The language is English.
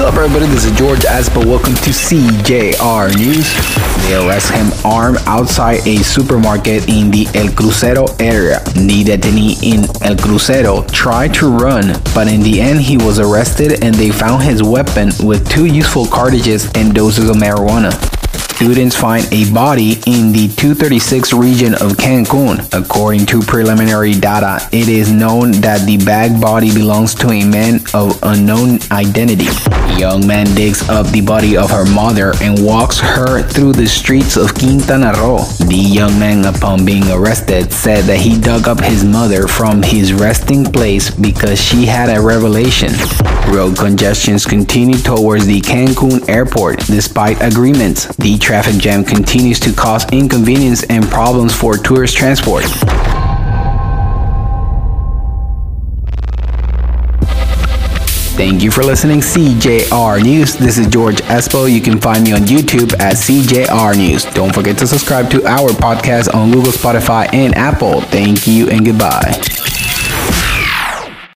What's up, everybody? This is George Aspo. Welcome to CJR News. They arrest him armed outside a supermarket in the El Crucero area. The detainee in El Crucero tried to run, but in the end, he was arrested and they found his weapon with two useful cartridges and doses of marijuana students find a body in the 236 region of Cancun. According to preliminary data, it is known that the bag body belongs to a man of unknown identity. A young man digs up the body of her mother and walks her through the streets of Quintana Roo. The young man, upon being arrested, said that he dug up his mother from his resting place because she had a revelation. Road congestions continue towards the Cancun airport despite agreements. The traffic jam continues to cause inconvenience and problems for tourist transport. Thank you for listening CJR News. This is George Espo. You can find me on YouTube at CJR News. Don't forget to subscribe to our podcast on Google, Spotify, and Apple. Thank you and goodbye.